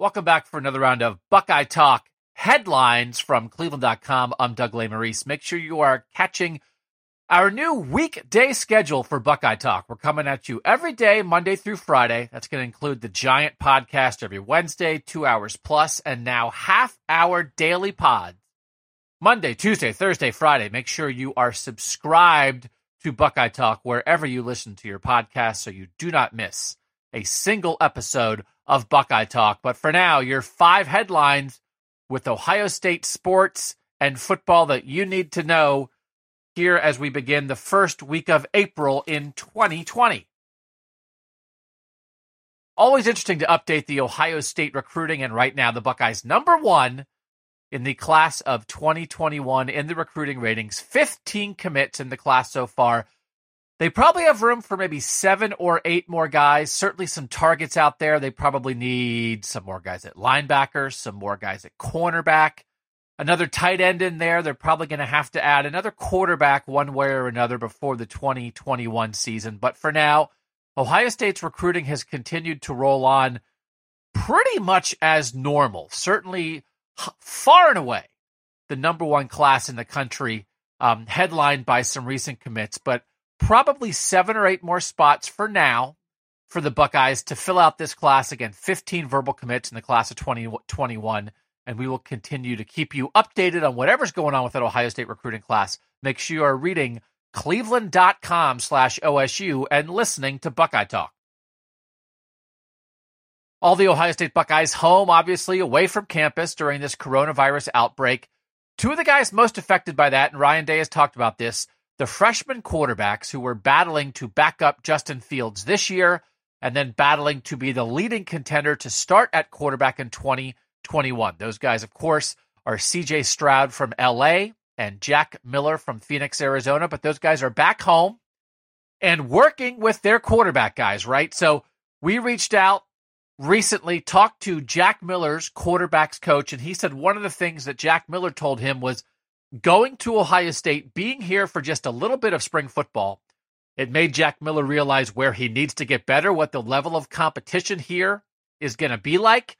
Welcome back for another round of Buckeye Talk headlines from Cleveland.com. I'm Doug Lesmerises. Make sure you are catching our new weekday schedule for Buckeye Talk. We're coming at you every day, Monday through Friday. That's going to include the giant podcast every Wednesday, two hours plus, and now half hour daily pods. Monday, Tuesday, Thursday, Friday. Make sure you are subscribed to Buckeye Talk wherever you listen to your podcast so you do not miss a single episode of Buckeye Talk. But for now, your five headlines with Ohio State sports and football that you need to know here as we begin the first week of April in 2020. Always interesting to update the Ohio State recruiting, and right now, the Buckeyes number one in the class of 2021 in the recruiting ratings, 15 commits in the class so far. They probably have room for maybe seven or eight more guys. Certainly some targets out there. They probably need some more guys at linebacker, some more guys at cornerback, another tight end in there. They're probably going to have to add another quarterback one way or another before the 2021 season. But for now, Ohio State's recruiting has continued to roll on pretty much as normal. Certainly far and away the number one class in the country, um, headlined by some recent commits, but probably seven or eight more spots for now for the Buckeyes to fill out this class. Again, 15 verbal commits in the class of 2021. and we will continue to keep you updated on whatever's going on with that Ohio State recruiting class. Make sure you are reading cleveland.com slash OSU and listening to Buckeye Talk. All the Ohio State Buckeyes home, obviously, away from campus during this coronavirus outbreak. Two of the guys most affected by that, and Ryan Day has talked about this, the freshman quarterbacks who were battling to back up Justin Fields this year and then battling to be the leading contender to start at quarterback in 2021. Those guys, of course, are CJ Stroud from LA and Jack Miller from Phoenix, Arizona, but those guys are back home and working with their quarterback guys, right? So we reached out recently, talked to Jack Miller's quarterbacks coach, and he said one of the things that Jack Miller told him was going to Ohio State, being here for just a little bit of spring football, it made Jack Miller realize where he needs to get better, what the level of competition here is going to be like.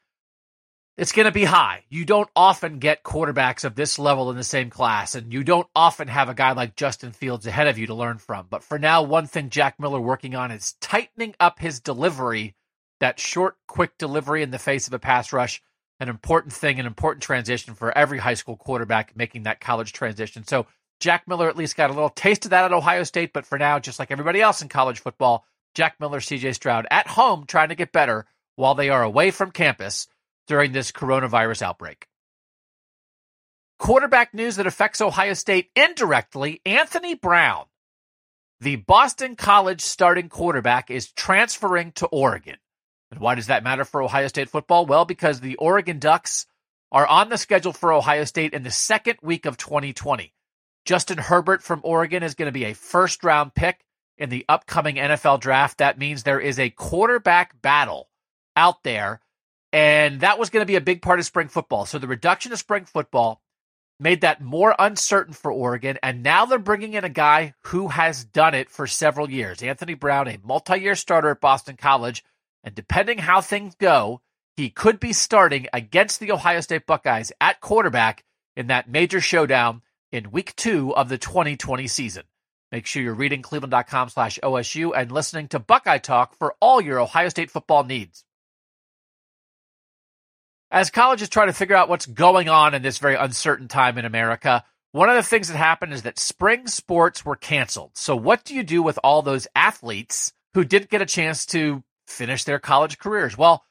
It's going to be high. You don't often get quarterbacks of this level in the same class, and you don't often have a guy like Justin Fields ahead of you to learn from. But for now, one thing Jack Miller working on is tightening up his delivery, that short, quick delivery in the face of a pass rush an important thing, an important transition for every high school quarterback making that college transition. So Jack Miller at least got a little taste of that at Ohio State, but for now, just like everybody else in college football, Jack Miller, CJ Stroud at home trying to get better while they are away from campus during this coronavirus outbreak. Quarterback news that affects Ohio State indirectly Anthony Brown, the Boston College starting quarterback, is transferring to Oregon. And why does that matter for Ohio State football? Well, because the Oregon Ducks are on the schedule for Ohio State in the second week of 2020. Justin Herbert from Oregon is going to be a first round pick in the upcoming NFL draft. That means there is a quarterback battle out there. And that was going to be a big part of spring football. So the reduction of spring football made that more uncertain for Oregon. And now they're bringing in a guy who has done it for several years. Anthony Brown, a multi year starter at Boston College and depending how things go, he could be starting against the Ohio State Buckeyes at quarterback in that major showdown in week two of the 2020 season. Make sure you're reading cleveland.com slash OSU and listening to Buckeye Talk for all your Ohio State football needs. As colleges try to figure out what's going on in this very uncertain time in America, one of the things that happened is that spring sports were canceled. So, what do you do with all those athletes who didn't get a chance to finish their college careers? Well,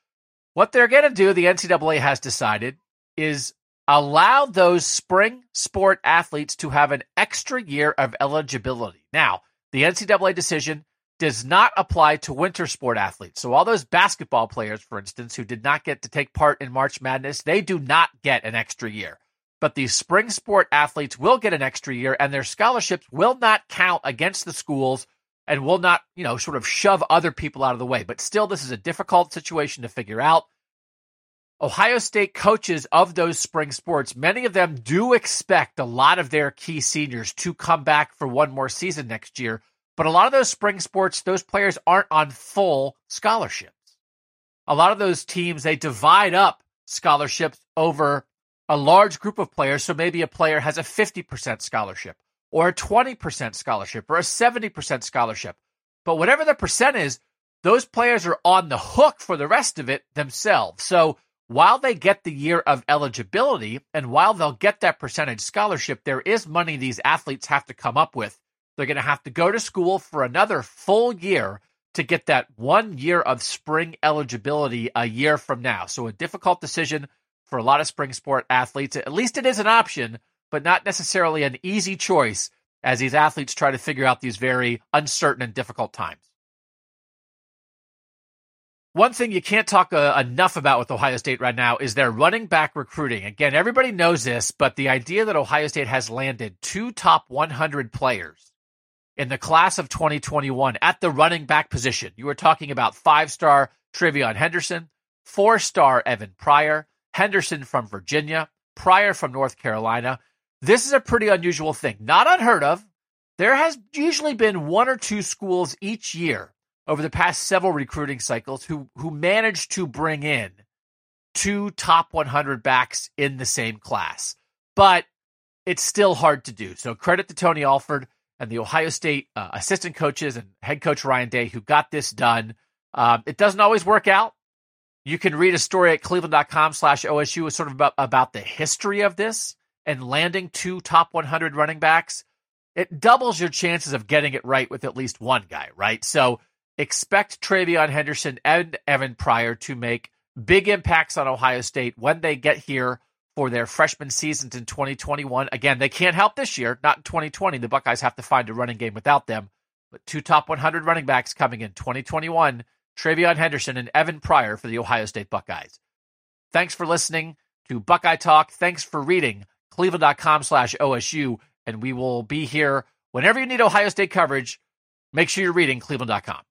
what they're going to do, the NCAA has decided, is allow those spring sport athletes to have an extra year of eligibility. Now, the NCAA decision does not apply to winter sport athletes. So all those basketball players, for instance, who did not get to take part in March Madness, they do not get an extra year. But these spring sport athletes will get an extra year and their scholarships will not count against the schools and will not, you know, sort of shove other people out of the way. But still, this is a difficult situation to figure out. Ohio State coaches of those spring sports, many of them do expect a lot of their key seniors to come back for one more season next year. But a lot of those spring sports, those players aren't on full scholarships. A lot of those teams, they divide up scholarships over a large group of players. So maybe a player has a 50% scholarship or a 20% scholarship or a 70% scholarship. But whatever the percent is, those players are on the hook for the rest of it themselves. So while they get the year of eligibility and while they'll get that percentage scholarship, there is money these athletes have to come up with they're going to have to go to school for another full year to get that one year of spring eligibility a year from now. So, a difficult decision for a lot of spring sport athletes. At least it is an option, but not necessarily an easy choice as these athletes try to figure out these very uncertain and difficult times. One thing you can't talk uh, enough about with Ohio State right now is their running back recruiting. Again, everybody knows this, but the idea that Ohio State has landed two top 100 players in the class of 2021 at the running back position. You were talking about five star TreVeyon Henderson, four star Evan Pryor, Henderson from Virginia, Pryor from North Carolina. This is a pretty unusual thing, not unheard of. There has usually been one or two schools each year over the past several recruiting cycles who, who managed to bring in two top 100 backs in the same class. But it's still hard to do. So credit to Tony Alford and the Ohio State uh, assistant coaches and head coach Ryan Day who got this done. Um, it doesn't always work out. You can read a story at cleveland.com slash OSU sort of about, about the history of this and landing two top 100 running backs. It doubles your chances of getting it right with at least one guy, right? So expect TreVeyon Henderson and Evan Pryor to make big impacts on Ohio State when they get here for their freshman seasons in 2021. Again, they can't help this year, not in 2020. The Buckeyes have to find a running game without them. But two top 100 running backs coming in 2021 TreVeyon Henderson and Evan Pryor for the Ohio State Buckeyes. Thanks for listening to Buckeye Talk. Thanks for reading cleveland.com slash OSU. And we will be here whenever you need Ohio State coverage. Make sure you're reading cleveland.com.